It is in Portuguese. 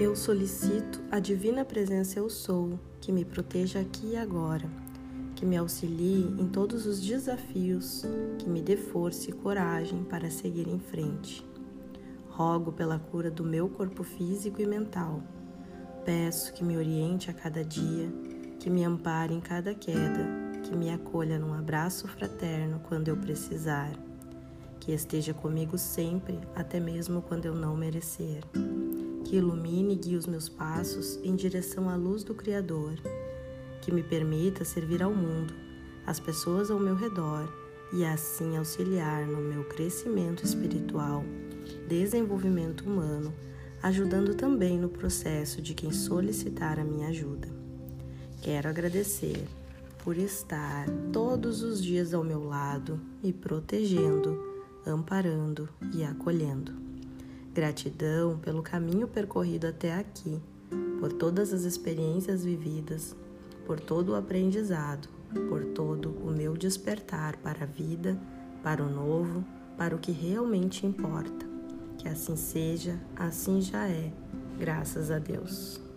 Eu solicito a divina presença eu sou, que me proteja aqui e agora, que me auxilie em todos os desafios, que me dê força e coragem para seguir em frente. Rogo pela cura do meu corpo físico e mental. Peço que me oriente a cada dia, que me ampare em cada queda, que me acolha num abraço fraterno quando eu precisar, que esteja comigo sempre, até mesmo quando eu não merecer que ilumine e guie os meus passos em direção à luz do Criador, que me permita servir ao mundo, às pessoas ao meu redor e assim auxiliar no meu crescimento espiritual, desenvolvimento humano, ajudando também no processo de quem solicitar a minha ajuda. Quero agradecer por estar todos os dias ao meu lado, me protegendo, amparando e acolhendo. Gratidão pelo caminho percorrido até aqui, por todas as experiências vividas, por todo o aprendizado, por todo o meu despertar para a vida, para o novo, para o que realmente importa. Que assim seja, assim já é, graças a Deus.